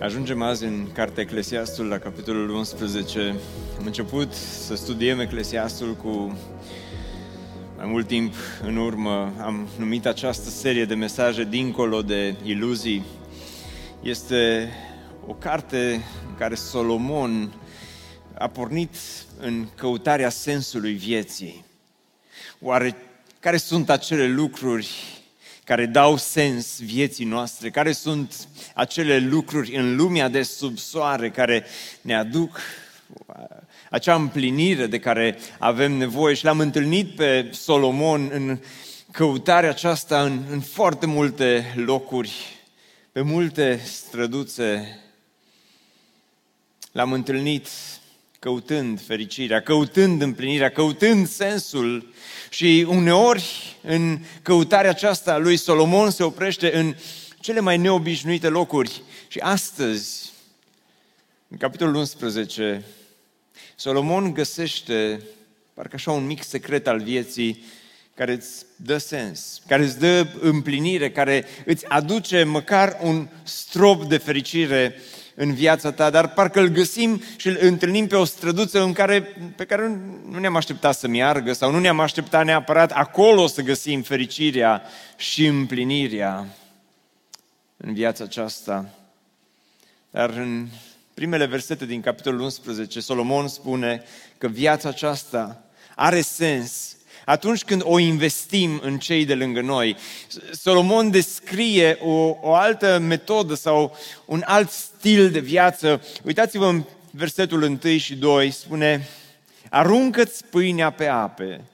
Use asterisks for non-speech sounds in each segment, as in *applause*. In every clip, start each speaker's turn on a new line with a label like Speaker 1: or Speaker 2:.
Speaker 1: Ajungem azi în Cartea Eclesiastul, la capitolul 11. Am început să studiem Eclesiastul cu mai mult timp în urmă. Am numit această serie de mesaje Dincolo de iluzii. Este o carte în care Solomon a pornit în căutarea sensului vieții. Oare care sunt acele lucruri care dau sens vieții noastre, care sunt acele lucruri în lumea de sub soare care ne aduc acea împlinire de care avem nevoie și l-am întâlnit pe Solomon în căutarea aceasta în, în foarte multe locuri, pe multe străduțe. L-am întâlnit căutând fericirea, căutând împlinirea, căutând sensul și uneori în căutarea aceasta lui Solomon se oprește în cele mai neobișnuite locuri. Și astăzi, în capitolul 11, Solomon găsește parcă așa un mic secret al vieții care îți dă sens, care îți dă împlinire, care îți aduce măcar un strop de fericire în viața ta, dar parcă îl găsim și îl întâlnim pe o străduță în care, pe care nu ne-am așteptat să meargă sau nu ne-am așteptat neapărat acolo să găsim fericirea și împlinirea în viața aceasta. Dar în primele versete din capitolul 11, Solomon spune că viața aceasta are sens atunci când o investim în cei de lângă noi. Solomon descrie o, o altă metodă sau un alt stil de viață. Uitați-vă în versetul 1 și 2, spune Aruncă-ți pâinea pe ape,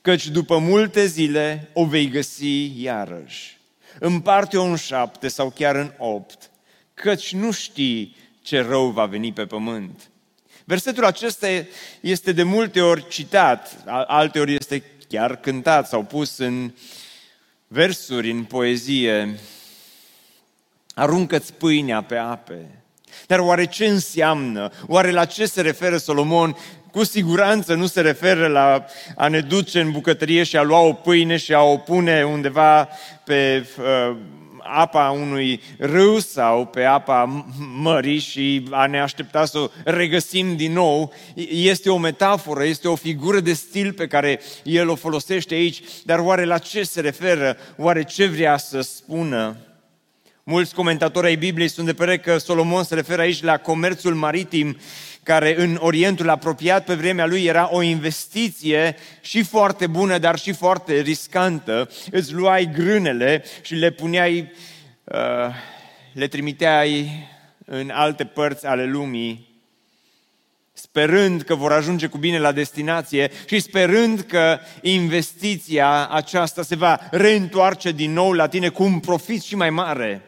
Speaker 1: căci după multe zile o vei găsi iarăși. Împarte-o în șapte sau chiar în opt, căci nu știi ce rău va veni pe pământ. Versetul acesta este de multe ori citat, alteori este chiar cântat sau pus în versuri, în poezie. Aruncă-ți pâinea pe ape. Dar oare ce înseamnă? Oare la ce se referă Solomon? Cu siguranță nu se referă la a ne duce în bucătărie și a lua o pâine și a o pune undeva pe uh, apa unui râu sau pe apa mării și a ne aștepta să o regăsim din nou, este o metaforă, este o figură de stil pe care el o folosește aici, dar oare la ce se referă? Oare ce vrea să spună? Mulți comentatori ai Bibliei sunt de părere că Solomon se referă aici la comerțul maritim care în Orientul apropiat pe vremea lui era o investiție și foarte bună, dar și foarte riscantă. Îți luai grânele și le puneai, uh, le trimiteai în alte părți ale lumii, sperând că vor ajunge cu bine la destinație și sperând că investiția aceasta se va reîntoarce din nou la tine cu un profit și mai mare.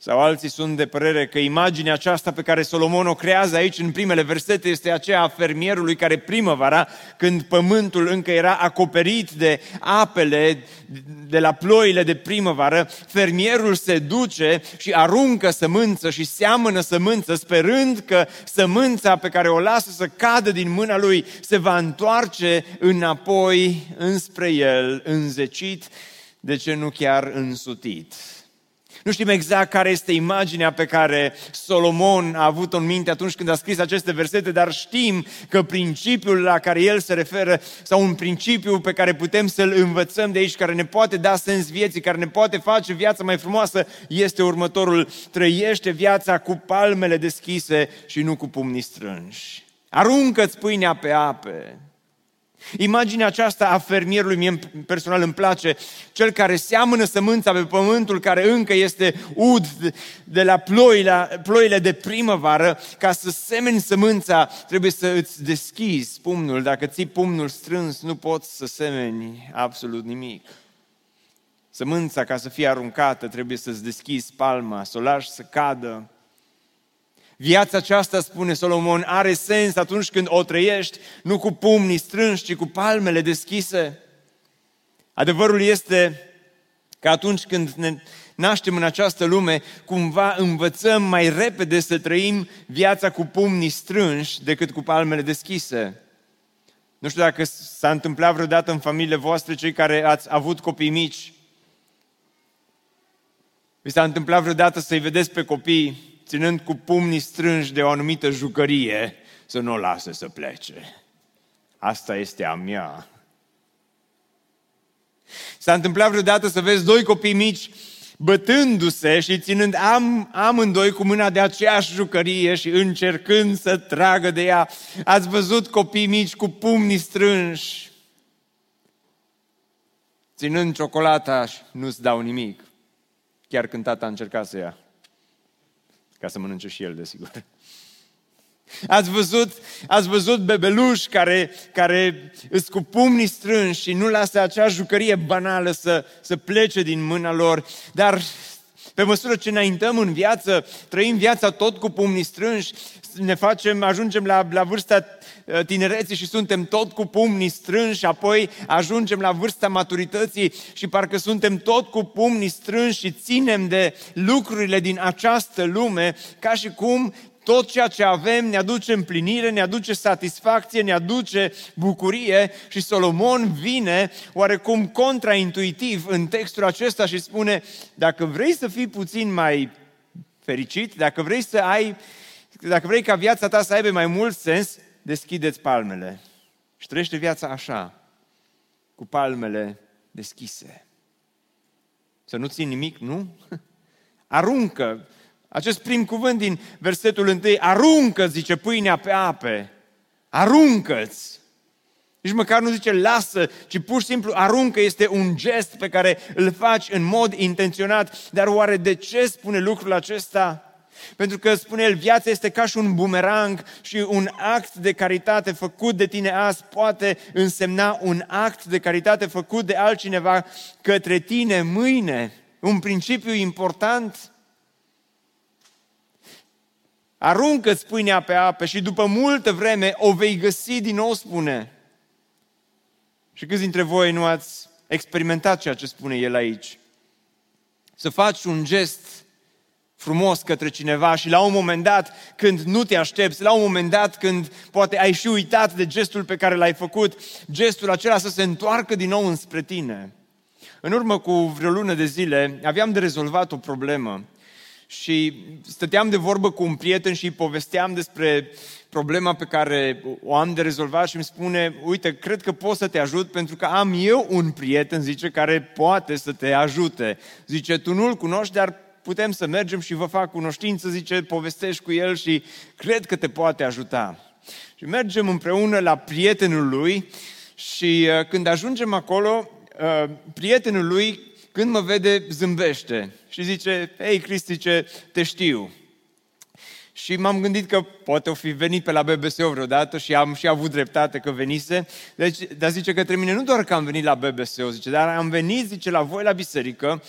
Speaker 1: Sau alții sunt de părere că imaginea aceasta pe care Solomon o creează aici în primele versete este aceea a fermierului care primăvara, când pământul încă era acoperit de apele de la ploile de primăvară, fermierul se duce și aruncă sămânță și seamănă sămânță, sperând că sămânța pe care o lasă să cadă din mâna lui se va întoarce înapoi înspre el, înzecit, de ce nu chiar însutit. Nu știm exact care este imaginea pe care Solomon a avut-o în minte atunci când a scris aceste versete, dar știm că principiul la care el se referă, sau un principiu pe care putem să-l învățăm de aici, care ne poate da sens vieții, care ne poate face viața mai frumoasă, este următorul. Trăiește viața cu palmele deschise și nu cu pumnii strânși. Aruncă-ți pâinea pe ape. Imaginea aceasta a fermierului, mie personal îmi place, cel care seamănă sămânța pe pământul care încă este ud de la ploile, ploile de primăvară, ca să semeni sămânța trebuie să îți deschizi pumnul. Dacă ții pumnul strâns, nu poți să semeni absolut nimic. Sămânța, ca să fie aruncată, trebuie să-ți deschizi palma, să o lași să cadă Viața aceasta, spune Solomon, are sens atunci când o trăiești, nu cu pumnii strânși, ci cu palmele deschise. Adevărul este că atunci când ne naștem în această lume, cumva învățăm mai repede să trăim viața cu pumnii strânși decât cu palmele deschise. Nu știu dacă s-a întâmplat vreodată în familiile voastre, cei care ați avut copii mici. Vi s-a întâmplat vreodată să-i vedeți pe copii ținând cu pumnii strânși de o anumită jucărie, să nu o lasă să plece. Asta este a mea. S-a întâmplat vreodată să vezi doi copii mici bătându-se și ținând am, amândoi cu mâna de aceeași jucărie și încercând să tragă de ea. Ați văzut copii mici cu pumnii strânși, ținând ciocolata și nu-ți dau nimic. Chiar când tata a încercat să ia. Ca să mănânce și el, desigur. *laughs* Ați văzut, ați văzut bebeluși care, care îți cu pumnii strânși și nu lasă acea jucărie banală să, să plece din mâna lor, dar pe măsură ce înaintăm în viață, trăim viața tot cu pumnii strânși, ne facem, ajungem la, la vârsta uh, tinereții și suntem tot cu pumnii strânși, apoi ajungem la vârsta maturității și parcă suntem tot cu pumnii strânși și ținem de lucrurile din această lume, ca și cum tot ceea ce avem ne aduce împlinire, ne aduce satisfacție, ne aduce bucurie și Solomon vine oarecum contraintuitiv în textul acesta și spune, dacă vrei să fii puțin mai fericit, dacă vrei să ai, dacă vrei ca viața ta să aibă mai mult sens, deschideți palmele și trăiește viața așa, cu palmele deschise. Să nu ții nimic, nu? *laughs* Aruncă acest prim cuvânt din versetul 1, aruncă, zice, pâinea pe ape. Aruncă-ți. Nici măcar nu zice lasă, ci pur și simplu aruncă, este un gest pe care îl faci în mod intenționat. Dar oare de ce spune lucrul acesta? Pentru că, spune el, viața este ca și un bumerang și un act de caritate făcut de tine azi poate însemna un act de caritate făcut de altcineva către tine mâine. Un principiu important Aruncă-ți pâinea pe apă și după multă vreme o vei găsi din nou, spune. Și câți dintre voi nu ați experimentat ceea ce spune el aici? Să faci un gest frumos către cineva și la un moment dat când nu te aștepți, la un moment dat când poate ai și uitat de gestul pe care l-ai făcut, gestul acela să se întoarcă din nou înspre tine. În urmă cu vreo lună de zile aveam de rezolvat o problemă și stăteam de vorbă cu un prieten și îi povesteam despre problema pe care o am de rezolvat și îmi spune, uite, cred că pot să te ajut pentru că am eu un prieten, zice, care poate să te ajute. Zice, tu nu-l cunoști, dar putem să mergem și vă fac cunoștință, zice, povestești cu el și cred că te poate ajuta. Și mergem împreună la prietenul lui și uh, când ajungem acolo, uh, prietenul lui când mă vede, zâmbește și zice, ei Cristice, te știu. Și m-am gândit că poate o fi venit pe la BBSO vreodată și am și avut dreptate că venise. Deci, dar zice către mine, nu doar că am venit la BBSO, zice, dar am venit, zice, la voi la biserică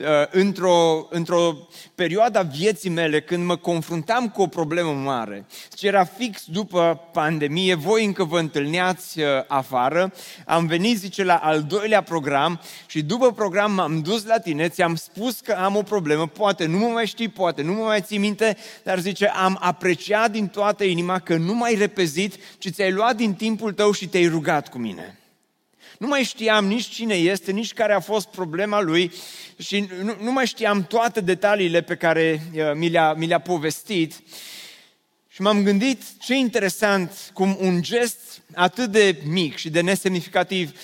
Speaker 1: Uh, într-o, într-o perioadă a vieții mele când mă confruntam cu o problemă mare. Ce era fix după pandemie, voi încă vă întâlneați uh, afară, am venit, zice, la al doilea program și după program m-am dus la tine, ți-am spus că am o problemă, poate nu mă mai știi, poate nu mă mai ții minte, dar zice, am apreciat din toată inima că nu m-ai repezit, ci ți-ai luat din timpul tău și te-ai rugat cu mine. Nu mai știam nici cine este, nici care a fost problema lui și nu, nu mai știam toate detaliile pe care uh, mi le-a, mi le-a povestit. Și m-am gândit ce interesant cum un gest atât de mic și de nesemnificativ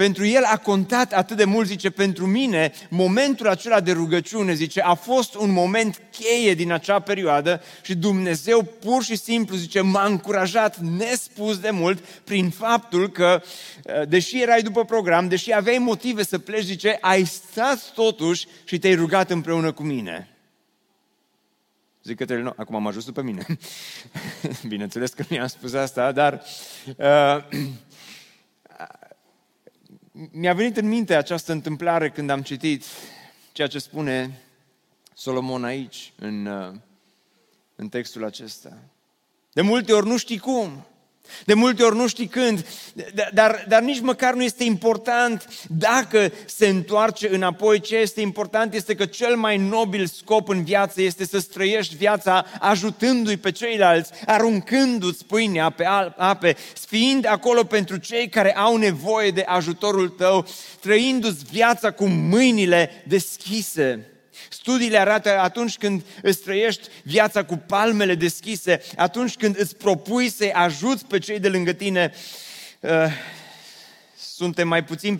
Speaker 1: pentru el a contat atât de mult, zice, pentru mine, momentul acela de rugăciune, zice, a fost un moment cheie din acea perioadă și Dumnezeu pur și simplu, zice, m-a încurajat nespus de mult prin faptul că, uh, deși erai după program, deși aveai motive să pleci, zice, ai stat totuși și te-ai rugat împreună cu mine. Zic că nu, acum am ajuns pe mine. *laughs* Bineînțeles că nu i-am spus asta, dar *clears throat* uh, mi-a venit în minte această întâmplare când am citit ceea ce spune Solomon aici, în, uh, în textul acesta. De multe ori nu știi cum. De multe ori nu știi când, dar, dar nici măcar nu este important dacă se întoarce înapoi. Ce este important este că cel mai nobil scop în viață este să străiești viața ajutându-i pe ceilalți, aruncându-ți pâinea pe ape, fiind acolo pentru cei care au nevoie de ajutorul tău, trăindu-ți viața cu mâinile deschise. Studiile arată atunci când îți trăiești viața cu palmele deschise, atunci când îți propui să-i ajuți pe cei de lângă tine, uh, suntem mai puțin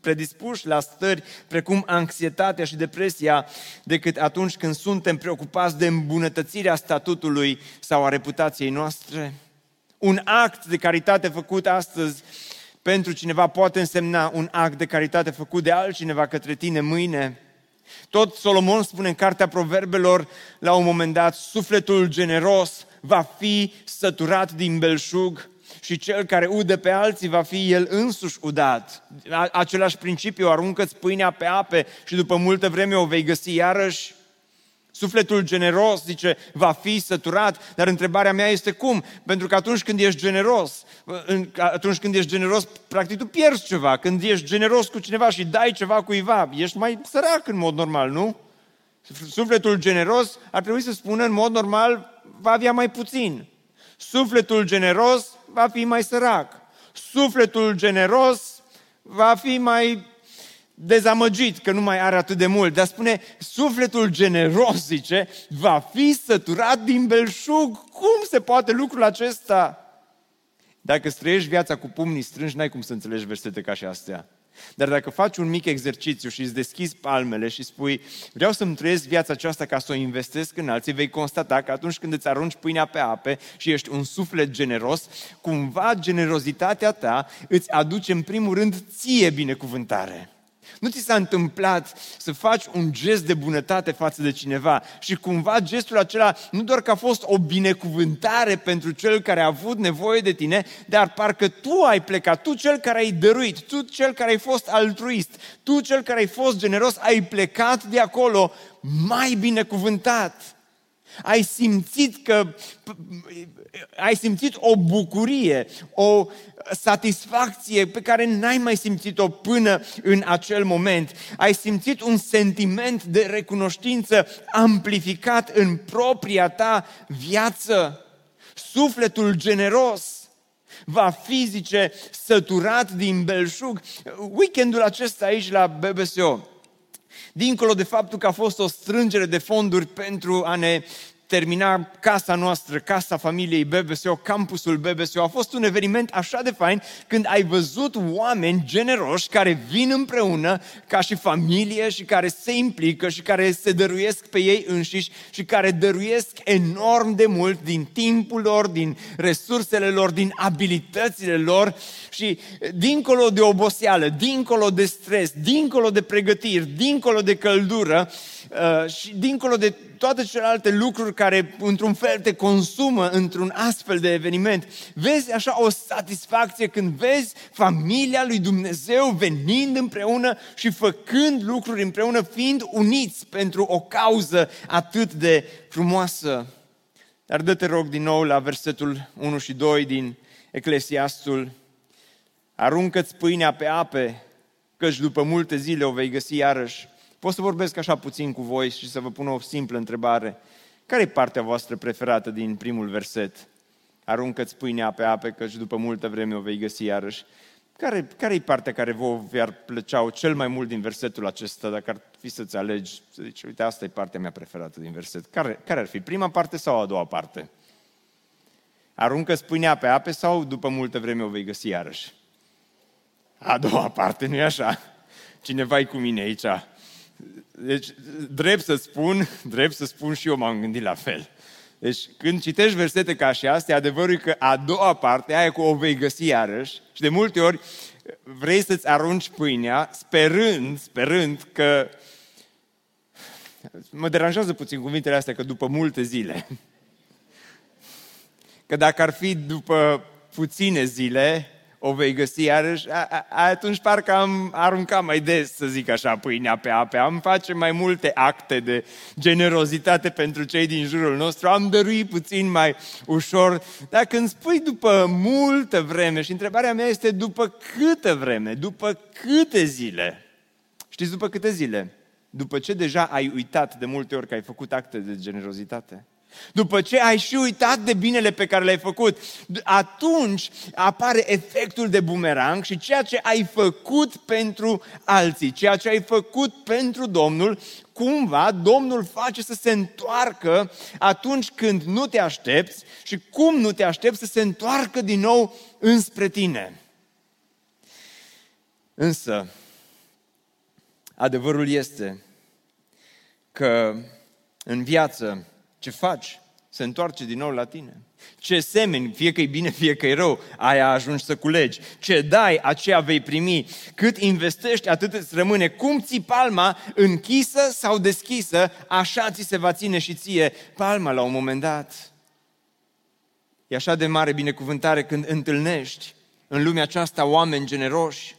Speaker 1: predispuși la stări precum anxietatea și depresia decât atunci când suntem preocupați de îmbunătățirea statutului sau a reputației noastre. Un act de caritate făcut astăzi pentru cineva poate însemna un act de caritate făcut de altcineva către tine mâine. Tot Solomon spune în Cartea Proverbelor, la un moment dat, sufletul generos va fi săturat din belșug și cel care udă pe alții va fi el însuși udat. Același principiu, aruncă-ți pâinea pe ape și după multă vreme o vei găsi iarăși. Sufletul generos, zice, va fi săturat, dar întrebarea mea este cum? Pentru că atunci când ești generos, atunci când ești generos, practic tu pierzi ceva. Când ești generos cu cineva și dai ceva cuiva, ești mai sărac în mod normal, nu? Sufletul generos ar trebui să spună în mod normal va avea mai puțin. Sufletul generos va fi mai sărac. Sufletul generos va fi mai dezamăgit că nu mai are atât de mult, dar spune, sufletul generos, zice, va fi săturat din belșug. Cum se poate lucrul acesta? Dacă străiești viața cu pumnii strângi, n-ai cum să înțelegi versete ca și astea. Dar dacă faci un mic exercițiu și îți deschizi palmele și spui, vreau să-mi trăiesc viața aceasta ca să o investesc în alții, vei constata că atunci când îți arunci pâinea pe ape și ești un suflet generos, cumva generozitatea ta îți aduce în primul rând ție binecuvântare. Nu ți s-a întâmplat să faci un gest de bunătate față de cineva și cumva gestul acela nu doar că a fost o binecuvântare pentru cel care a avut nevoie de tine, dar parcă tu ai plecat, tu cel care ai dăruit, tu cel care ai fost altruist, tu cel care ai fost generos, ai plecat de acolo mai binecuvântat ai simțit că ai simțit o bucurie, o satisfacție pe care n-ai mai simțit-o până în acel moment. Ai simțit un sentiment de recunoștință amplificat în propria ta viață. Sufletul generos va fi, zice, săturat din belșug. Weekendul acesta aici la BBSO, dincolo de faptul că a fost o strângere de fonduri pentru a ne termina casa noastră, casa familiei BBSO, campusul BBSO. A fost un eveniment așa de fain când ai văzut oameni generoși care vin împreună ca și familie și care se implică și care se dăruiesc pe ei înșiși și care dăruiesc enorm de mult din timpul lor, din resursele lor, din abilitățile lor și dincolo de oboseală, dincolo de stres, dincolo de pregătiri, dincolo de căldură, Uh, și dincolo de toate celelalte lucruri care într-un fel te consumă într-un astfel de eveniment, vezi așa o satisfacție când vezi familia lui Dumnezeu venind împreună și făcând lucruri împreună, fiind uniți pentru o cauză atât de frumoasă. Dar dă-te rog din nou la versetul 1 și 2 din Eclesiastul. Aruncă-ți pâinea pe ape, căci după multe zile o vei găsi iarăși. Pot să vorbesc așa puțin cu voi și să vă pun o simplă întrebare. Care e partea voastră preferată din primul verset? Aruncă-ți pâinea pe ape, căci după multă vreme o vei găsi iarăși. Care, care e partea care vă ar plăcea cel mai mult din versetul acesta, dacă ar fi să-ți alegi, să zici, uite, asta e partea mea preferată din verset. Care, care ar fi, prima parte sau a doua parte? Aruncă-ți pâinea pe ape sau după multă vreme o vei găsi iarăși? A doua parte, nu-i așa? Cineva e cu mine aici. Deci, drept să spun, *laughs* drept să spun și eu m-am gândit la fel. Deci, când citești versete ca și astea, adevărul e că a doua parte, aia cu o vei găsi iarăși, și de multe ori vrei să-ți arunci pâinea, sperând, sperând că mă deranjează puțin cuvintele astea, că după multe zile. *laughs* Că dacă ar fi după puține zile, o vei găsi iarăși, a, a, atunci parcă am aruncat mai des, să zic așa, pâinea pe ape. Am face mai multe acte de generozitate pentru cei din jurul nostru, am dăruit puțin mai ușor. Dar când spui după multă vreme, și întrebarea mea este după câtă vreme, după câte zile, știți după câte zile? După ce deja ai uitat de multe ori că ai făcut acte de generozitate. După ce ai și uitat de binele pe care l-ai făcut, atunci apare efectul de bumerang și ceea ce ai făcut pentru alții, ceea ce ai făcut pentru Domnul, cumva Domnul face să se întoarcă atunci când nu te aștepți și cum nu te aștepți să se întoarcă din nou înspre tine. Însă, adevărul este că în viață ce faci se întoarce din nou la tine. Ce semeni, fie că e bine, fie că e rău, aia ajungi să culegi. Ce dai, aceea vei primi. Cât investești, atât îți rămâne. Cum ții palma, închisă sau deschisă, așa ți se va ține și ție palma la un moment dat. E așa de mare binecuvântare când întâlnești în lumea aceasta oameni generoși,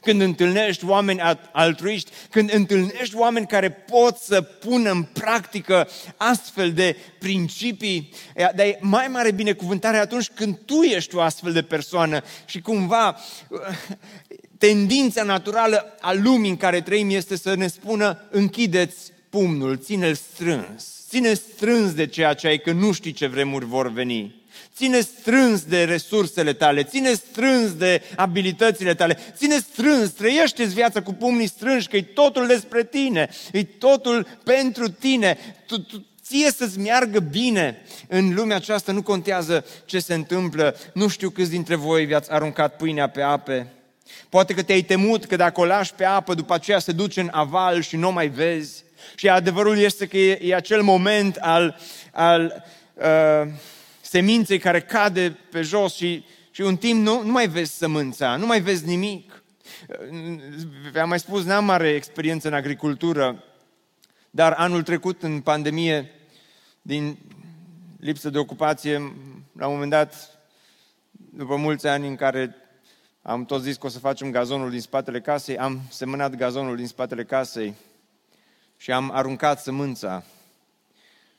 Speaker 1: când întâlnești oameni altruiști, când întâlnești oameni care pot să pună în practică astfel de principii, dar e mai mare binecuvântare atunci când tu ești o astfel de persoană și cumva tendința naturală a lumii în care trăim este să ne spună închideți pumnul, ține-l strâns, ține strâns de ceea ce ai, că nu știi ce vremuri vor veni. Ține strâns de resursele tale, ține strâns de abilitățile tale, ține strâns, trăiește viața cu pumnii strânși, că e totul despre tine, e totul pentru tine. Tu, tu, ție să-ți meargă bine în lumea aceasta, nu contează ce se întâmplă. Nu știu câți dintre voi vi-ați aruncat pâinea pe ape. Poate că te-ai temut că dacă o lași pe apă, după aceea se duce în aval și nu o mai vezi. Și adevărul este că e, e acel moment al, al uh, seminței care cade pe jos și, și un timp nu, nu mai vezi sămânța, nu mai vezi nimic. V-am mai spus, n-am mare experiență în agricultură, dar anul trecut, în pandemie, din lipsă de ocupație, la un moment dat, după mulți ani în care am tot zis că o să facem gazonul din spatele casei, am semănat gazonul din spatele casei și am aruncat sămânța,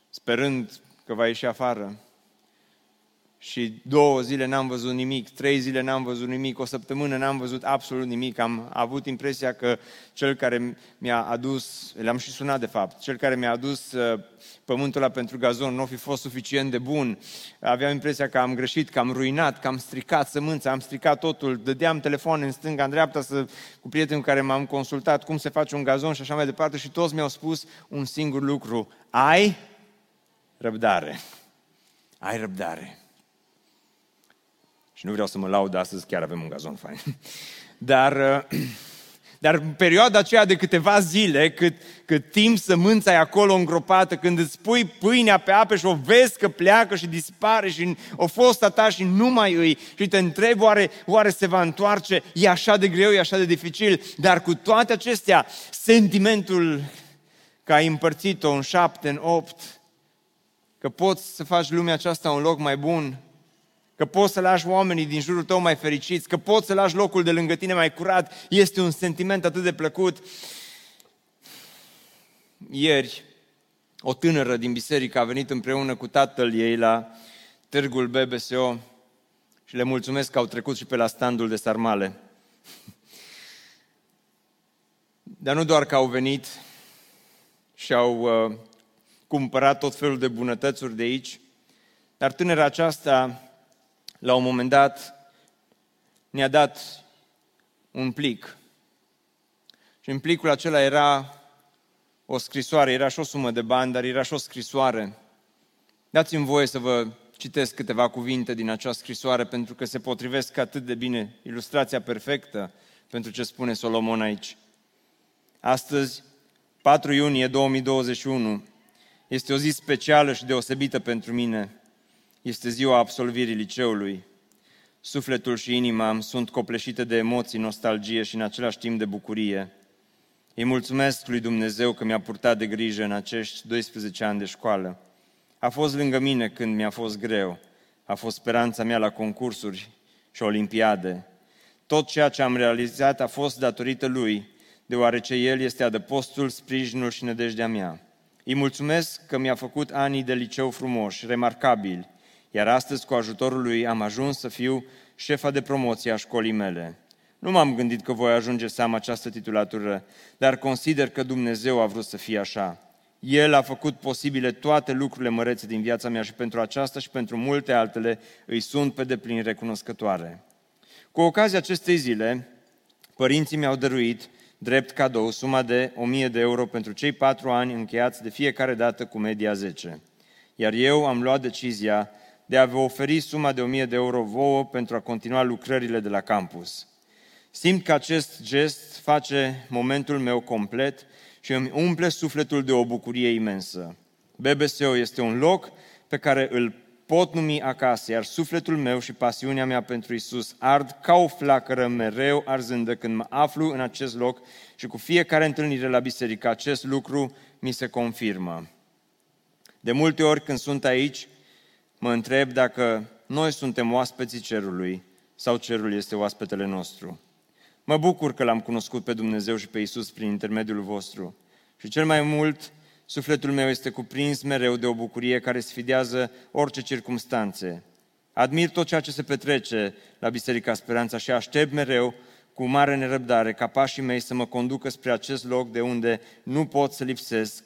Speaker 1: sperând că va ieși afară și două zile n-am văzut nimic, trei zile n-am văzut nimic, o săptămână n-am văzut absolut nimic. Am avut impresia că cel care mi-a adus, le-am și sunat de fapt, cel care mi-a adus uh, pământul ăla pentru gazon nu a fi fost suficient de bun. Aveam impresia că am greșit, că am ruinat, că am stricat sămânța, am stricat totul, dădeam telefon în stânga, în dreapta să, cu prietenul care m-am consultat cum se face un gazon și așa mai departe și toți mi-au spus un singur lucru, ai răbdare. Ai răbdare. Și nu vreau să mă laud astăzi, chiar avem un gazon fain. *laughs* Dar, uh, *clears throat* dar în perioada aceea de câteva zile, cât, cât timp sămânța e acolo îngropată, când îți pui pâinea pe apă și o vezi că pleacă și dispare și o fost a ta și nu mai îi. Și te întrebi oare, oare se va întoarce, e așa de greu, e așa de dificil, dar cu toate acestea, sentimentul că ai împărțit-o în șapte, în opt, că poți să faci lumea aceasta un loc mai bun, că poți să lași oamenii din jurul tău mai fericiți, că poți să lași locul de lângă tine mai curat, este un sentiment atât de plăcut. Ieri, o tânără din biserică a venit împreună cu tatăl ei la târgul BBSO și le mulțumesc că au trecut și pe la standul de sarmale. Dar nu doar că au venit și au uh, cumpărat tot felul de bunătățuri de aici, dar tânăra aceasta la un moment dat ne-a dat un plic. Și în plicul acela era o scrisoare, era și o sumă de bani, dar era și o scrisoare. Dați-mi voie să vă citesc câteva cuvinte din acea scrisoare, pentru că se potrivesc atât de bine, ilustrația perfectă pentru ce spune Solomon aici. Astăzi, 4 iunie 2021, este o zi specială și deosebită pentru mine. Este ziua absolvirii liceului. Sufletul și inima sunt copleșite de emoții, nostalgie și în același timp de bucurie. Îi mulțumesc lui Dumnezeu că mi-a purtat de grijă în acești 12 ani de școală. A fost lângă mine când mi-a fost greu. A fost speranța mea la concursuri și olimpiade. Tot ceea ce am realizat a fost datorită lui, deoarece el este adăpostul, sprijinul și nădejdea mea. Îi mulțumesc că mi-a făcut anii de liceu frumoși, remarcabili, iar astăzi, cu ajutorul lui, am ajuns să fiu șefa de promoție a școlii mele. Nu m-am gândit că voi ajunge să am această titulatură, dar consider că Dumnezeu a vrut să fie așa. El a făcut posibile toate lucrurile mărețe din viața mea și pentru aceasta și pentru multe altele îi sunt pe deplin recunoscătoare. Cu ocazia acestei zile, părinții mi-au dăruit drept cadou suma de 1000 de euro pentru cei patru ani încheiați de fiecare dată cu media 10. Iar eu am luat decizia de a vă oferi suma de 1000 de euro vouă pentru a continua lucrările de la campus. Simt că acest gest face momentul meu complet și îmi umple sufletul de o bucurie imensă. BBSO este un loc pe care îl pot numi acasă, iar sufletul meu și pasiunea mea pentru Isus ard ca o flacără mereu arzândă când mă aflu în acest loc și cu fiecare întâlnire la biserică acest lucru mi se confirmă. De multe ori când sunt aici, mă întreb dacă noi suntem oaspeții cerului sau cerul este oaspetele nostru. Mă bucur că l-am cunoscut pe Dumnezeu și pe Isus prin intermediul vostru. Și cel mai mult, sufletul meu este cuprins mereu de o bucurie care sfidează orice circumstanțe. Admir tot ceea ce se petrece la Biserica Speranța și aștept mereu cu mare nerăbdare ca pașii mei să mă conducă spre acest loc de unde nu pot să lipsesc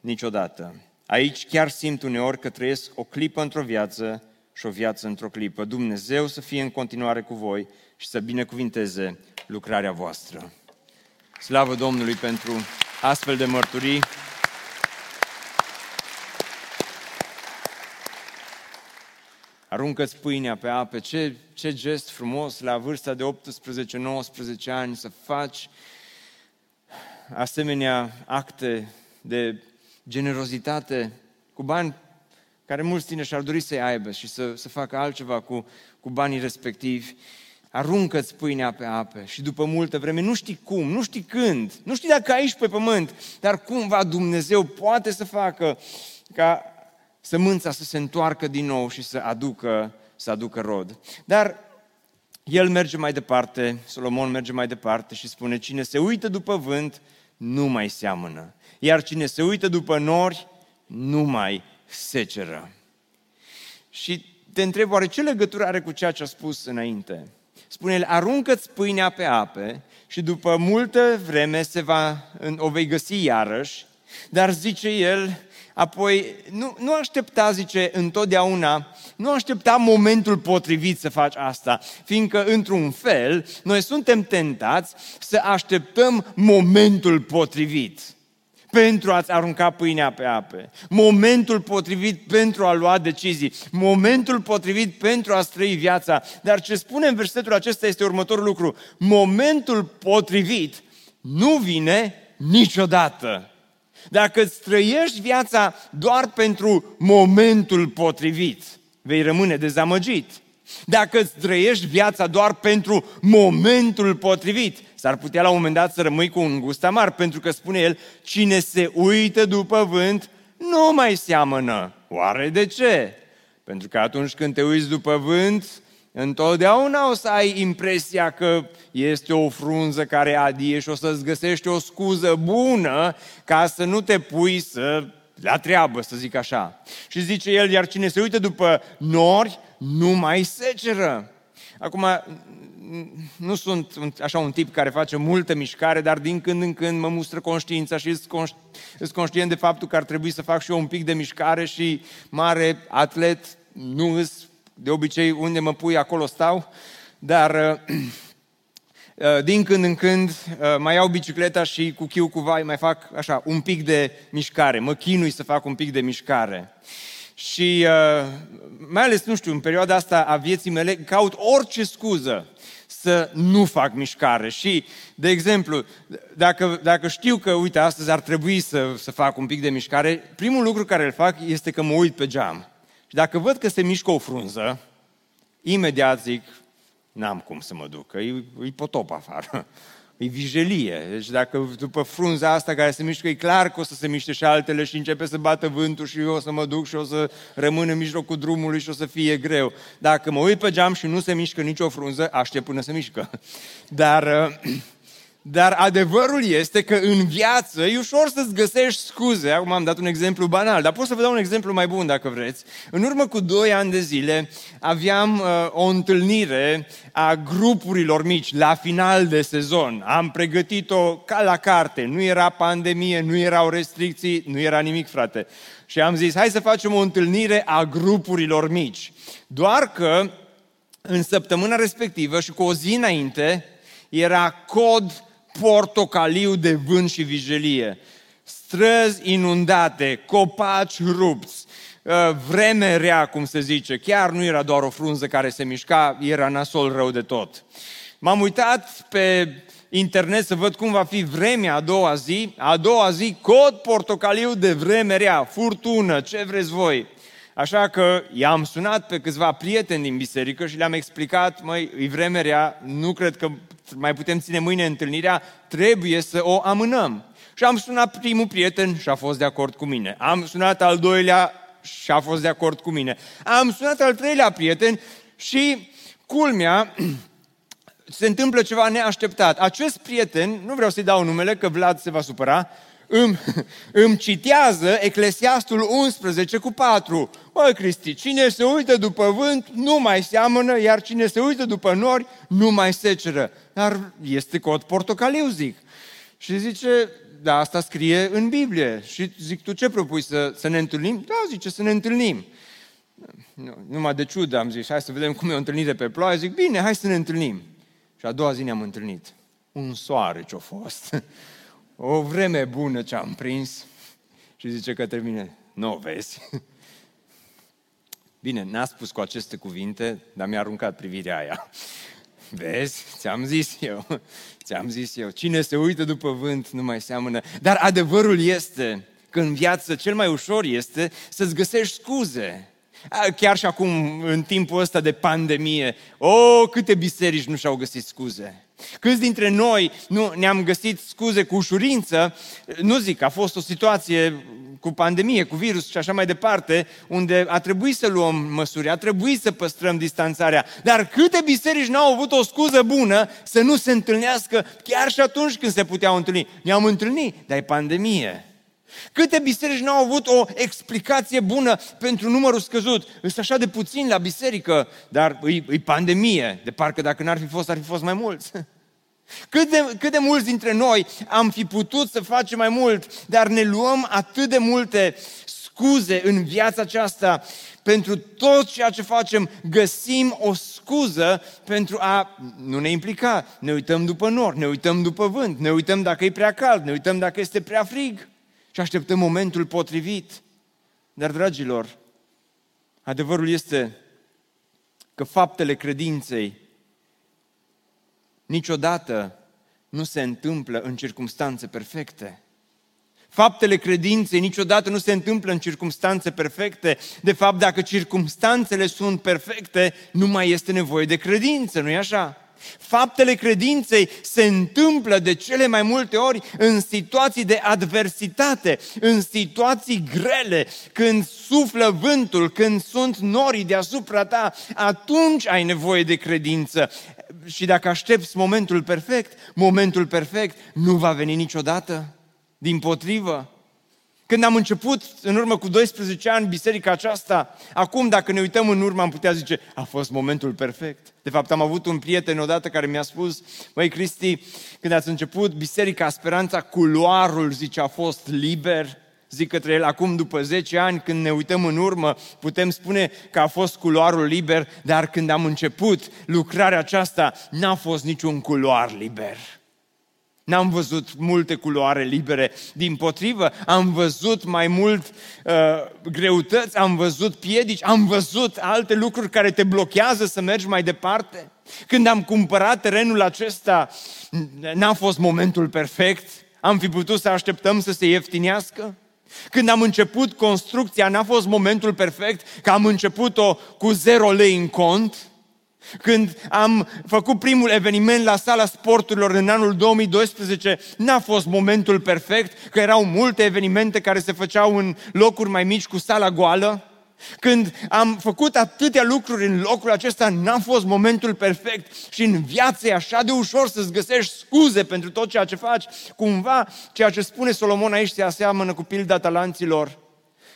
Speaker 1: niciodată. Aici chiar simt uneori că trăiesc o clipă într-o viață și o viață într-o clipă. Dumnezeu să fie în continuare cu voi și să binecuvinteze lucrarea voastră. Slavă Domnului pentru astfel de mărturii. Aruncă-ți pâinea pe apă. Ce, ce gest frumos la vârsta de 18-19 ani să faci asemenea acte de generozitate cu bani care mulți tineri și-ar dori să-i aibă și să, să facă altceva cu, cu banii respectivi aruncă-ți pâinea pe ape și după multă vreme, nu știi cum, nu știi când, nu știi dacă aici pe pământ, dar cumva Dumnezeu poate să facă ca sămânța să se întoarcă din nou și să aducă, să aducă rod. Dar el merge mai departe, Solomon merge mai departe și spune, cine se uită după vânt, nu mai seamănă. Iar cine se uită după nori, nu mai seceră. Și te întreb, oare ce legătură are cu ceea ce a spus înainte? spune el, aruncă-ți pâinea pe ape și după multă vreme se va, o vei găsi iarăși, dar zice el, apoi nu, nu aștepta, zice, întotdeauna, nu aștepta momentul potrivit să faci asta, fiindcă, într-un fel, noi suntem tentați să așteptăm momentul potrivit pentru a-ți arunca pâinea pe ape, momentul potrivit pentru a lua decizii, momentul potrivit pentru a trăi viața. Dar ce spune în versetul acesta este următorul lucru. Momentul potrivit nu vine niciodată. Dacă îți trăiești viața doar pentru momentul potrivit, vei rămâne dezamăgit. Dacă îți trăiești viața doar pentru momentul potrivit, s-ar putea la un moment dat să rămâi cu un gust amar, pentru că spune el, cine se uită după vânt nu mai seamănă. Oare de ce? Pentru că atunci când te uiți după vânt, întotdeauna o să ai impresia că este o frunză care adie și o să-ți găsești o scuză bună ca să nu te pui să la treabă, să zic așa. Și zice el, iar cine se uită după nori, nu mai seceră. Acum, nu sunt așa un tip care face multă mișcare, dar din când în când mă mustră conștiința și sunt conștient de faptul că ar trebui să fac și eu un pic de mișcare și mare atlet, nu îs, de obicei unde mă pui acolo stau, dar uh, din când în când uh, mai iau bicicleta și cu chiu cu vai mai fac așa un pic de mișcare, mă chinui să fac un pic de mișcare. Și uh, mai ales, nu știu, în perioada asta a vieții mele, caut orice scuză să nu fac mișcare. Și, de exemplu, dacă, dacă știu că, uite, astăzi ar trebui să, să fac un pic de mișcare, primul lucru care îl fac este că mă uit pe geam. Și dacă văd că se mișcă o frunză, imediat zic, n-am cum să mă duc, că e, e potop afară. E vijelie. Deci dacă după frunza asta care se mișcă, e clar că o să se miște și altele și începe să bată vântul și eu o să mă duc și o să rămân în mijlocul drumului și o să fie greu. Dacă mă uit pe geam și nu se mișcă nicio frunză, aștept până se mișcă. Dar *clears throat* dar adevărul este că în viață e ușor să-ți găsești scuze. Acum am dat un exemplu banal, dar pot să vă dau un exemplu mai bun dacă vreți. În urmă cu doi ani de zile aveam uh, o întâlnire a grupurilor mici la final de sezon. Am pregătit-o ca la carte. Nu era pandemie, nu erau restricții, nu era nimic, frate. Și am zis, hai să facem o întâlnire a grupurilor mici. Doar că în săptămâna respectivă și cu o zi înainte era cod portocaliu de vânt și vijelie, străzi inundate, copaci rupți, uh, vreme rea, cum se zice, chiar nu era doar o frunză care se mișca, era nasol rău de tot. M-am uitat pe internet să văd cum va fi vremea a doua zi. A doua zi, cod portocaliu de vreme rea, furtună, ce vreți voi. Așa că i-am sunat pe câțiva prieteni din biserică și le-am explicat, măi, e vreme rea, nu cred că mai putem ține mâine întâlnirea, trebuie să o amânăm. Și am sunat primul prieten și a fost de acord cu mine. Am sunat al doilea și a fost de acord cu mine. Am sunat al treilea prieten și culmea, *clears throat* se întâmplă ceva neașteptat. Acest prieten, nu vreau să-i dau numele, că Vlad se va supăra, îmi, *laughs* îmi citează Eclesiastul 11 cu 4. Mă, Cristi, cine se uită după vânt nu mai seamănă, iar cine se uită după nori nu mai seceră. Dar este cod portocaliu, zic. Și zice, da, asta scrie în Biblie. Și zic, tu ce propui, să, să ne întâlnim? Da, zice, să ne întâlnim. Nu, numai de ciudă am zis, hai să vedem cum e o întâlnire pe ploaie. Zic, bine, hai să ne întâlnim. Și a doua zi ne-am întâlnit. Un soare ce-a fost. *laughs* o vreme bună ce am prins și zice către mine, nu vezi? *laughs* Bine, n-a spus cu aceste cuvinte, dar mi-a aruncat privirea aia. *laughs* Vezi, ți-am zis eu, *laughs* ți-am zis eu, cine se uită după vânt nu mai seamănă. Dar adevărul este că în viață cel mai ușor este să-ți găsești scuze. Chiar și acum, în timpul ăsta de pandemie, o, oh, câte biserici nu și-au găsit scuze. Câți dintre noi nu ne-am găsit scuze cu ușurință, nu zic, a fost o situație cu pandemie, cu virus și așa mai departe, unde a trebuit să luăm măsuri, a trebuit să păstrăm distanțarea. Dar câte biserici n-au avut o scuză bună să nu se întâlnească chiar și atunci când se puteau întâlni? Ne-am întâlnit, dar e pandemie. Câte biserici n-au avut o explicație bună pentru numărul scăzut? Sunt așa de puțin la biserică, dar e, e pandemie. De parcă dacă n-ar fi fost, ar fi fost mai mulți. *laughs* Cât de, cât de mulți dintre noi am fi putut să facem mai mult, dar ne luăm atât de multe scuze în viața aceasta pentru tot ceea ce facem, găsim o scuză pentru a nu ne implica. Ne uităm după nor, ne uităm după vânt, ne uităm dacă e prea cald, ne uităm dacă este prea frig și așteptăm momentul potrivit. Dar, dragilor, adevărul este că faptele credinței niciodată nu se întâmplă în circunstanțe perfecte. Faptele credinței niciodată nu se întâmplă în circunstanțe perfecte. De fapt, dacă circunstanțele sunt perfecte, nu mai este nevoie de credință, nu-i așa? Faptele credinței se întâmplă de cele mai multe ori în situații de adversitate, în situații grele, când suflă vântul, când sunt norii deasupra ta, atunci ai nevoie de credință. Și dacă aștepți momentul perfect, momentul perfect nu va veni niciodată. Din potrivă, când am început, în urmă cu 12 ani, biserica aceasta, acum, dacă ne uităm în urmă, am putea zice, a fost momentul perfect. De fapt, am avut un prieten odată care mi-a spus, măi, Cristi, când ați început Biserica Speranța, culoarul, zice, a fost liber. Zic către el, acum, după 10 ani, când ne uităm în urmă, putem spune că a fost culoarul liber, dar când am început lucrarea aceasta, n-a fost niciun culoar liber. N-am văzut multe culoare libere, din potrivă, am văzut mai mult uh, greutăți, am văzut piedici, am văzut alte lucruri care te blochează să mergi mai departe. Când am cumpărat terenul acesta, n-a fost momentul perfect, am fi putut să așteptăm să se ieftinească. Când am început construcția, n-a fost momentul perfect, că am început-o cu zero lei în cont, Când am făcut primul eveniment la sala sporturilor în anul 2012, n-a fost momentul perfect, că erau multe evenimente care se făceau în locuri mai mici cu sala goală. Când am făcut atâtea lucruri în locul acesta, n-a fost momentul perfect și în viață e așa de ușor să-ți găsești scuze pentru tot ceea ce faci. Cumva, ceea ce spune Solomon aici se aseamănă cu pilda talanților.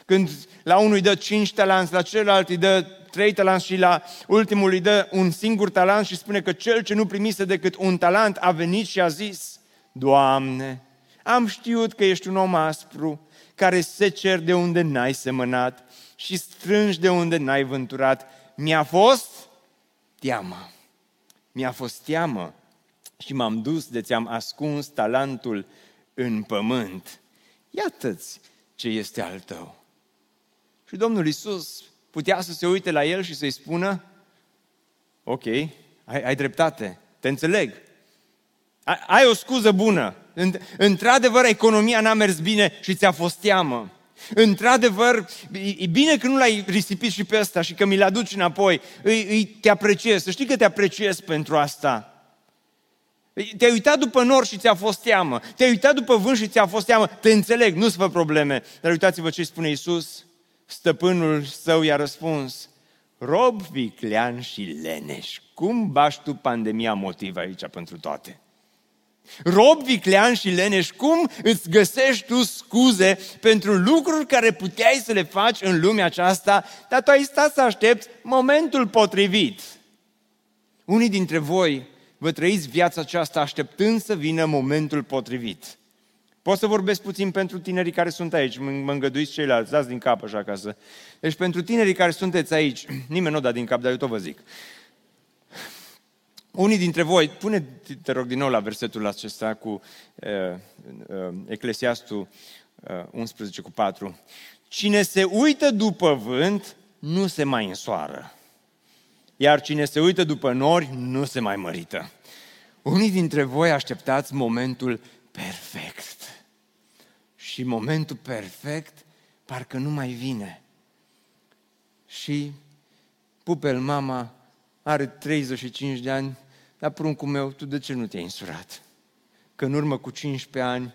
Speaker 1: Când la unul îi dă cinci talanți, la celălalt îi dă trei talanți și la ultimul îi dă un singur talent și spune că cel ce nu primise decât un talent a venit și a zis, Doamne, am știut că ești un om aspru, care se cer de unde n-ai semănat și strângi de unde n-ai vânturat. Mi-a fost teamă. Mi-a fost teamă și m-am dus de ți-am ascuns talentul în pământ. Iată-ți ce este al tău. Și Domnul Isus putea să se uite la el și să-i spună, ok, ai, ai dreptate, te înțeleg. Ai, ai o scuză bună. Într-adevăr, economia n-a mers bine și ți-a fost teamă. Într-adevăr, e bine că nu l-ai risipit și pe ăsta și că mi-l aduci înapoi. Îi, îi, te apreciez, să știi că te apreciez pentru asta. Te-ai uitat după nor și ți-a fost teamă. Te-ai uitat după vânt și ți-a fost teamă. Te înțeleg, nu-ți fă probleme. Dar uitați-vă ce spune Isus. Stăpânul său i-a răspuns, rob viclean și leneș. Cum bași tu pandemia motiv aici pentru toate? Rob viclean și leneș, cum îți găsești tu scuze pentru lucruri care puteai să le faci în lumea aceasta, dar tu ai stat să aștepți momentul potrivit. Unii dintre voi vă trăiți viața aceasta așteptând să vină momentul potrivit. Pot să vorbesc puțin pentru tinerii care sunt aici, mă îngăduiți ceilalți, dați din cap așa acasă. Deci pentru tinerii care sunteți aici, *clears throat* nimeni nu da din cap, dar eu tot vă zic. Unii dintre voi, pune te rog din nou la versetul acesta cu uh, uh, Eclesiastul uh, 11 cu 4. Cine se uită după vânt, nu se mai însoară. Iar cine se uită după nori, nu se mai mărită. Unii dintre voi așteptați momentul perfect și momentul perfect parcă nu mai vine. Și pupel mama are 35 de ani, dar pruncul meu, tu de ce nu te-ai însurat? Că în urmă cu 15 ani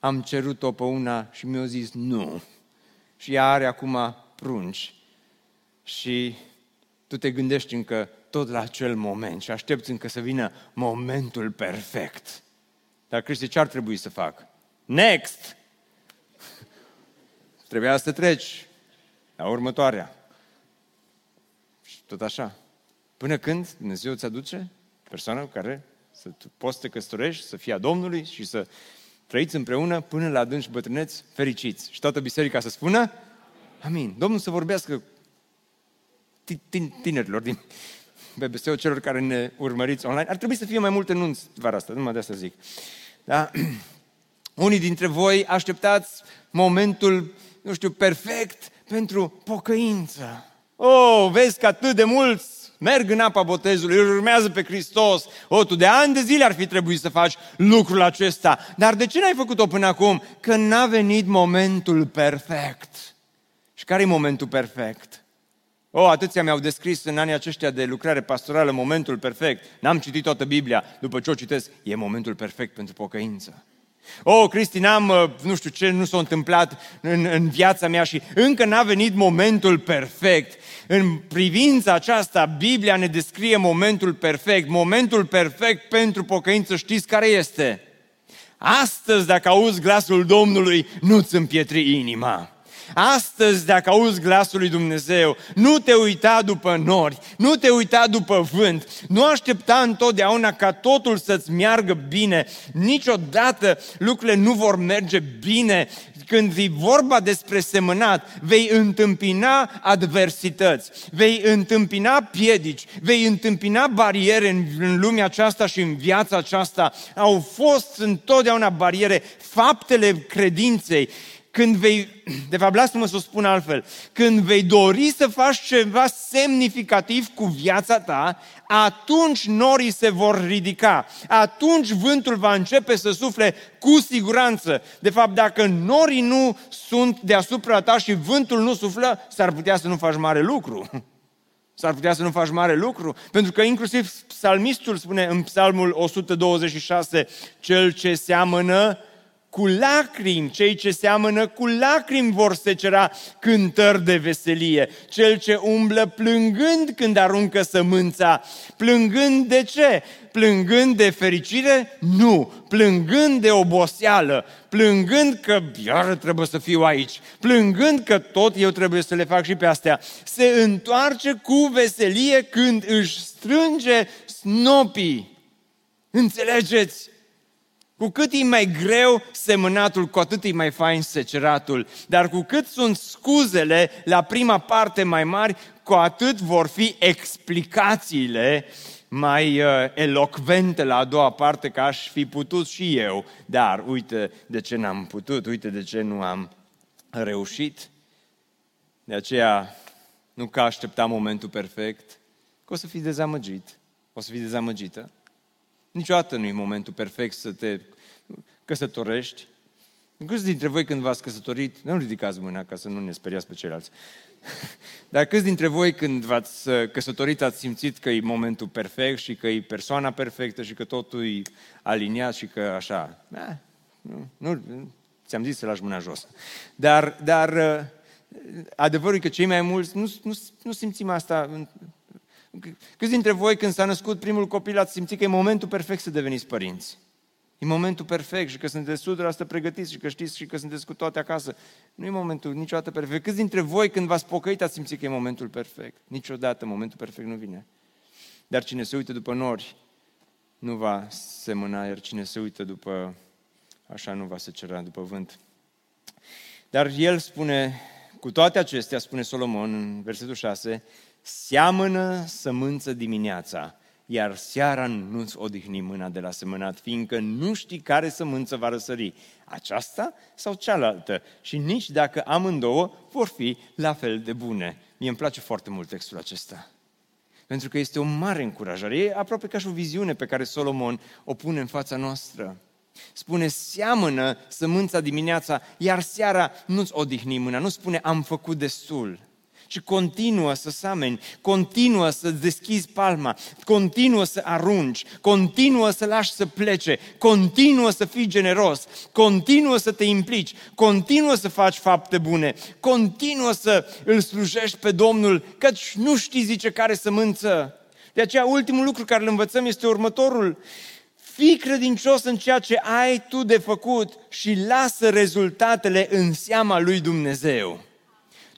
Speaker 1: am cerut-o pe una și mi-a zis nu. Și ea are acum prunci. Și tu te gândești încă tot la acel moment și aștepți încă să vină momentul perfect. Dar Cristi, ce ar trebui să fac? Next! Trebuia să treci la următoarea. Și tot așa. Până când Dumnezeu îți aduce persoana cu care să poți să te căsătorești, să fii a Domnului și să trăiți împreună până la adânci bătrâneți fericiți. Și toată biserica să spună Amin. Domnul să vorbească tinerilor din BBC-ul celor care ne urmăriți online. Ar trebui să fie mai multe nunți vara asta, numai de asta zic. Da? *clears throat* Unii dintre voi așteptați momentul nu știu, perfect pentru pocăință. Oh, vezi că atât de mulți merg în apa botezului, îl urmează pe Hristos. O, oh, tu de ani de zile ar fi trebuit să faci lucrul acesta. Dar de ce n-ai făcut-o până acum? Că n-a venit momentul perfect. Și care e momentul perfect? Oh, atâția mi-au descris în anii aceștia de lucrare pastorală momentul perfect. N-am citit toată Biblia. După ce o citesc, e momentul perfect pentru pocăință. Oh, Cristi, n-am, uh, nu știu ce, nu s-a întâmplat în, în viața mea și încă n-a venit momentul perfect. În privința aceasta, Biblia ne descrie momentul perfect. Momentul perfect pentru pocăință, știți care este? Astăzi, dacă auzi glasul Domnului, nu-ți împietri inima. Astăzi, dacă auzi glasul lui Dumnezeu, nu te uita după nori, nu te uita după vânt, nu aștepta întotdeauna ca totul să-ți meargă bine. Niciodată lucrurile nu vor merge bine. Când e vorba despre semănat, vei întâmpina adversități, vei întâmpina piedici, vei întâmpina bariere în, în lumea aceasta și în viața aceasta. Au fost întotdeauna bariere, faptele credinței când vei, de fapt, lasă-mă să o spun altfel, când vei dori să faci ceva semnificativ cu viața ta, atunci norii se vor ridica, atunci vântul va începe să sufle cu siguranță. De fapt, dacă norii nu sunt deasupra ta și vântul nu suflă, s-ar putea să nu faci mare lucru. *laughs* S-ar putea să nu faci mare lucru, pentru că inclusiv psalmistul spune în psalmul 126, cel ce seamănă cu lacrimi, cei ce seamănă cu lacrimi vor secera cântări de veselie. Cel ce umblă plângând când aruncă sămânța. Plângând de ce? Plângând de fericire? Nu. Plângând de oboseală. Plângând că iară trebuie să fiu aici. Plângând că tot eu trebuie să le fac și pe astea. Se întoarce cu veselie când își strânge snopii. Înțelegeți? Cu cât e mai greu semănatul, cu atât e mai fain seceratul. Dar cu cât sunt scuzele la prima parte mai mari, cu atât vor fi explicațiile mai uh, elocvente la a doua parte, că aș fi putut și eu. Dar uite de ce n-am putut, uite de ce nu am reușit. De aceea, nu că aștepta momentul perfect, că o să fii dezamăgit, o să fii dezamăgită. Niciodată nu e momentul perfect să te căsătorești. Câți dintre voi când v-ați căsătorit, nu ridicați mâna ca să nu ne speriați pe ceilalți, *laughs* dar câți dintre voi când v-ați uh, căsătorit ați simțit că e momentul perfect și că e persoana perfectă și că totul e aliniat și că așa, da, nu, nu, ți-am zis să lași mâna jos. Dar, dar uh, adevărul e că cei mai mulți nu, nu, nu simțim asta. Câți dintre voi când s-a născut primul copil ați simțit că e momentul perfect să deveniți părinți? E momentul perfect și că sunteți 100% pregătiți și că știți și că sunteți cu toate acasă. Nu e momentul niciodată perfect. Câți dintre voi când v-ați pocăit ați simțit că e momentul perfect? Niciodată momentul perfect nu vine. Dar cine se uită după nori nu va semăna, iar cine se uită după așa nu va se cera după vânt. Dar el spune, cu toate acestea, spune Solomon în versetul 6, seamănă sămânță dimineața iar seara nu-ți odihni mâna de la semănat, fiindcă nu știi care sămânță va răsări, aceasta sau cealaltă, și nici dacă amândouă vor fi la fel de bune. Mie îmi place foarte mult textul acesta. Pentru că este o mare încurajare. E aproape ca și o viziune pe care Solomon o pune în fața noastră. Spune, seamănă sămânța dimineața, iar seara nu-ți odihni mâna. Nu spune, am făcut destul și continuă să sameni, continuă să deschizi palma, continuă să arunci, continuă să lași să plece, continuă să fii generos, continuă să te implici, continuă să faci fapte bune, continuă să îl slujești pe Domnul, căci nu știi, zice, care sămânță. De aceea, ultimul lucru care îl învățăm este următorul. Fii credincios în ceea ce ai tu de făcut și lasă rezultatele în seama lui Dumnezeu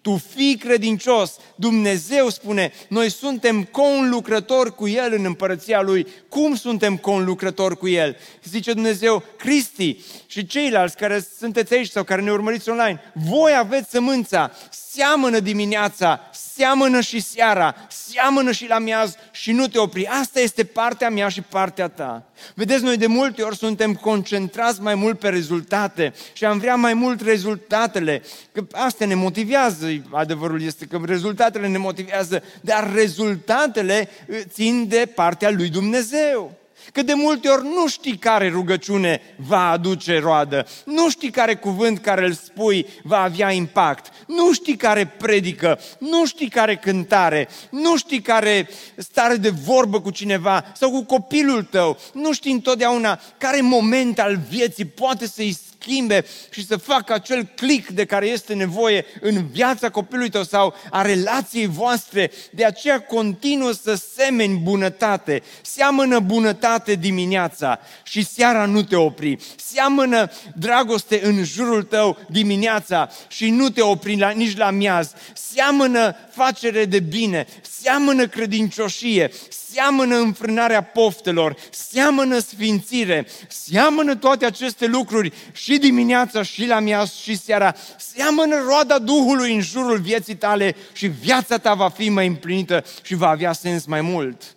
Speaker 1: tu fii credincios. Dumnezeu spune, noi suntem conlucrători cu El în împărăția Lui. Cum suntem conlucrători cu El? Zice Dumnezeu, Cristi și ceilalți care sunteți aici sau care ne urmăriți online, voi aveți sămânța, seamănă dimineața, seamănă și seara, seamănă și la miaz și nu te opri. Asta este partea mea și partea ta. Vedeți, noi de multe ori suntem concentrați mai mult pe rezultate și am vrea mai mult rezultatele, că asta ne motivează, adevărul este că rezultatele ne motivează, dar rezultatele uh, țin de partea lui Dumnezeu. Că de multe ori nu știi care rugăciune va aduce roadă, nu știi care cuvânt care îl spui va avea impact, nu știi care predică, nu știi care cântare, nu știi care stare de vorbă cu cineva sau cu copilul tău, nu știi întotdeauna care moment al vieții poate să-i schimbe și să facă acel click de care este nevoie în viața copilului tău sau a relației voastre. De aceea continuă să semeni bunătate. Seamănă bunătate dimineața și seara nu te opri. Seamănă dragoste în jurul tău dimineața și nu te opri la, nici la miaz. Seamănă facere de bine, seamănă credincioșie, seamănă înfrânarea poftelor, seamănă sfințire, seamănă toate aceste lucruri și dimineața și la miaz și seara, seamănă roada Duhului în jurul vieții tale și viața ta va fi mai împlinită și va avea sens mai mult.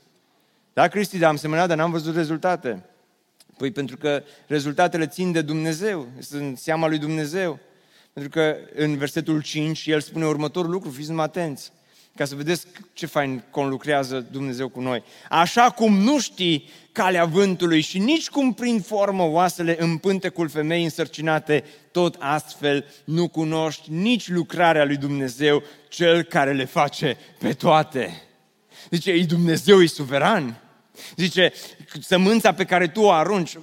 Speaker 1: Da, Cristi, dar am semănat, dar n-am văzut rezultate. Păi pentru că rezultatele țin de Dumnezeu, sunt seama lui Dumnezeu. Pentru că în versetul 5 el spune următorul lucru, fiți numai atenți ca să vedeți ce fain conlucrează Dumnezeu cu noi. Așa cum nu știi calea vântului și nici cum prin formă oasele în pântecul femei însărcinate, tot astfel nu cunoști nici lucrarea lui Dumnezeu, cel care le face pe toate. Zice, e Dumnezeu, e suveran. Zice, sămânța pe care tu o arunci,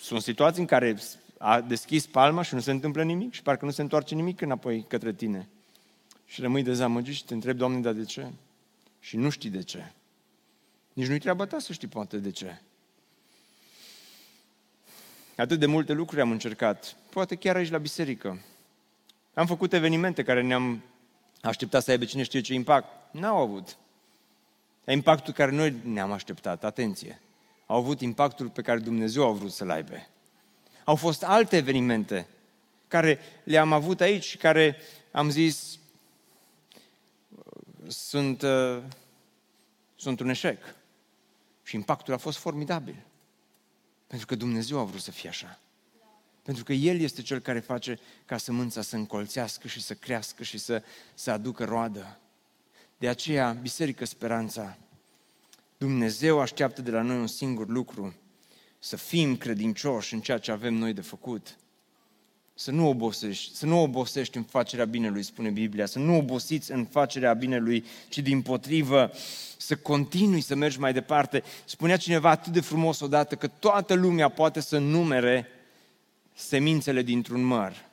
Speaker 1: sunt situații în care a deschis palma și nu se întâmplă nimic și parcă nu se întoarce nimic înapoi către tine. Și rămâi dezamăgit și te întrebi, Doamne, dar de ce? Și nu știi de ce. Nici nu-i treaba ta să știi poate de ce. Atât de multe lucruri am încercat, poate chiar aici la biserică. Am făcut evenimente care ne-am așteptat să aibă cine știe ce impact. N-au avut. Impactul care noi ne-am așteptat, atenție. Au avut impactul pe care Dumnezeu a vrut să-l aibă. Au fost alte evenimente care le-am avut aici și care am zis sunt, uh, sunt un eșec. Și impactul a fost formidabil. Pentru că Dumnezeu a vrut să fie așa. Pentru că El este Cel care face ca sămânța să încolțească și să crească și să, să aducă roadă. De aceea, Biserică Speranța, Dumnezeu așteaptă de la noi un singur lucru, să fim credincioși în ceea ce avem noi de făcut. Să nu obosești, să nu obosești în facerea binelui, spune Biblia, să nu obosiți în facerea binelui, ci din potrivă să continui să mergi mai departe. Spunea cineva atât de frumos odată că toată lumea poate să numere semințele dintr-un măr,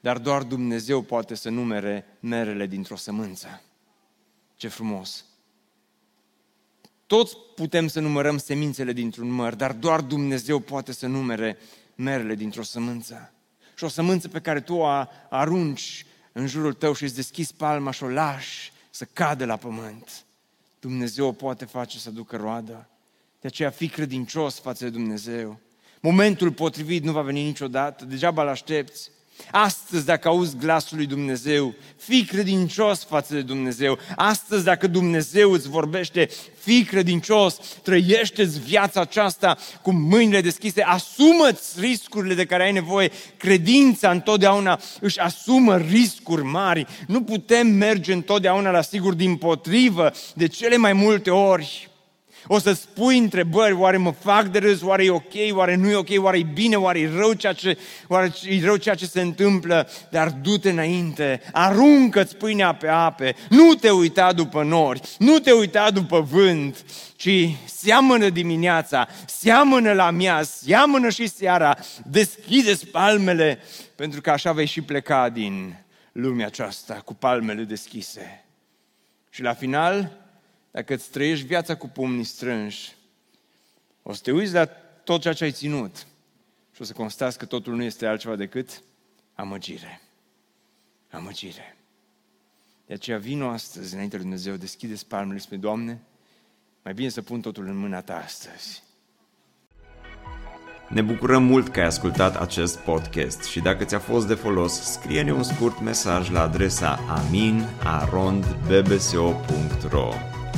Speaker 1: dar doar Dumnezeu poate să numere merele dintr-o sămânță. Ce frumos! Toți putem să numărăm semințele dintr-un măr, dar doar Dumnezeu poate să numere merele dintr-o sămânță. Și o sămânță pe care tu o arunci în jurul tău și îți deschizi palma și o lași să cadă la pământ. Dumnezeu o poate face să ducă roadă. De aceea fii credincios față de Dumnezeu. Momentul potrivit nu va veni niciodată, degeaba îl aștepți. Astăzi, dacă auzi glasul lui Dumnezeu, fii credincios față de Dumnezeu. Astăzi, dacă Dumnezeu îți vorbește, fii credincios, trăiește-ți viața aceasta cu mâinile deschise, asumă-ți riscurile de care ai nevoie. Credința întotdeauna își asumă riscuri mari. Nu putem merge întotdeauna la sigur din potrivă, de cele mai multe ori o să spui întrebări, oare mă fac de râs, oare e ok, oare nu e ok, oare e bine, oare e rău ceea ce, oare e rău ceea ce se întâmplă, dar du-te înainte, aruncă-ți pâinea pe ape, nu te uita după nori, nu te uita după vânt, ci seamănă dimineața, seamănă la miaz, seamănă și seara, deschide palmele, pentru că așa vei și pleca din lumea aceasta cu palmele deschise. Și la final, dacă îți trăiești viața cu pumnii strânși, o să te uiți la tot ceea ce ai ținut și o să constați că totul nu este altceva decât amăgire. Amăgire. De aceea vino astăzi înainte lui Dumnezeu, deschide palmele spre Doamne, mai bine să pun totul în mâna Ta astăzi.
Speaker 2: Ne bucurăm mult că ai ascultat acest podcast și dacă ți-a fost de folos, scrie-ne un scurt mesaj la adresa aminarondbbso.ro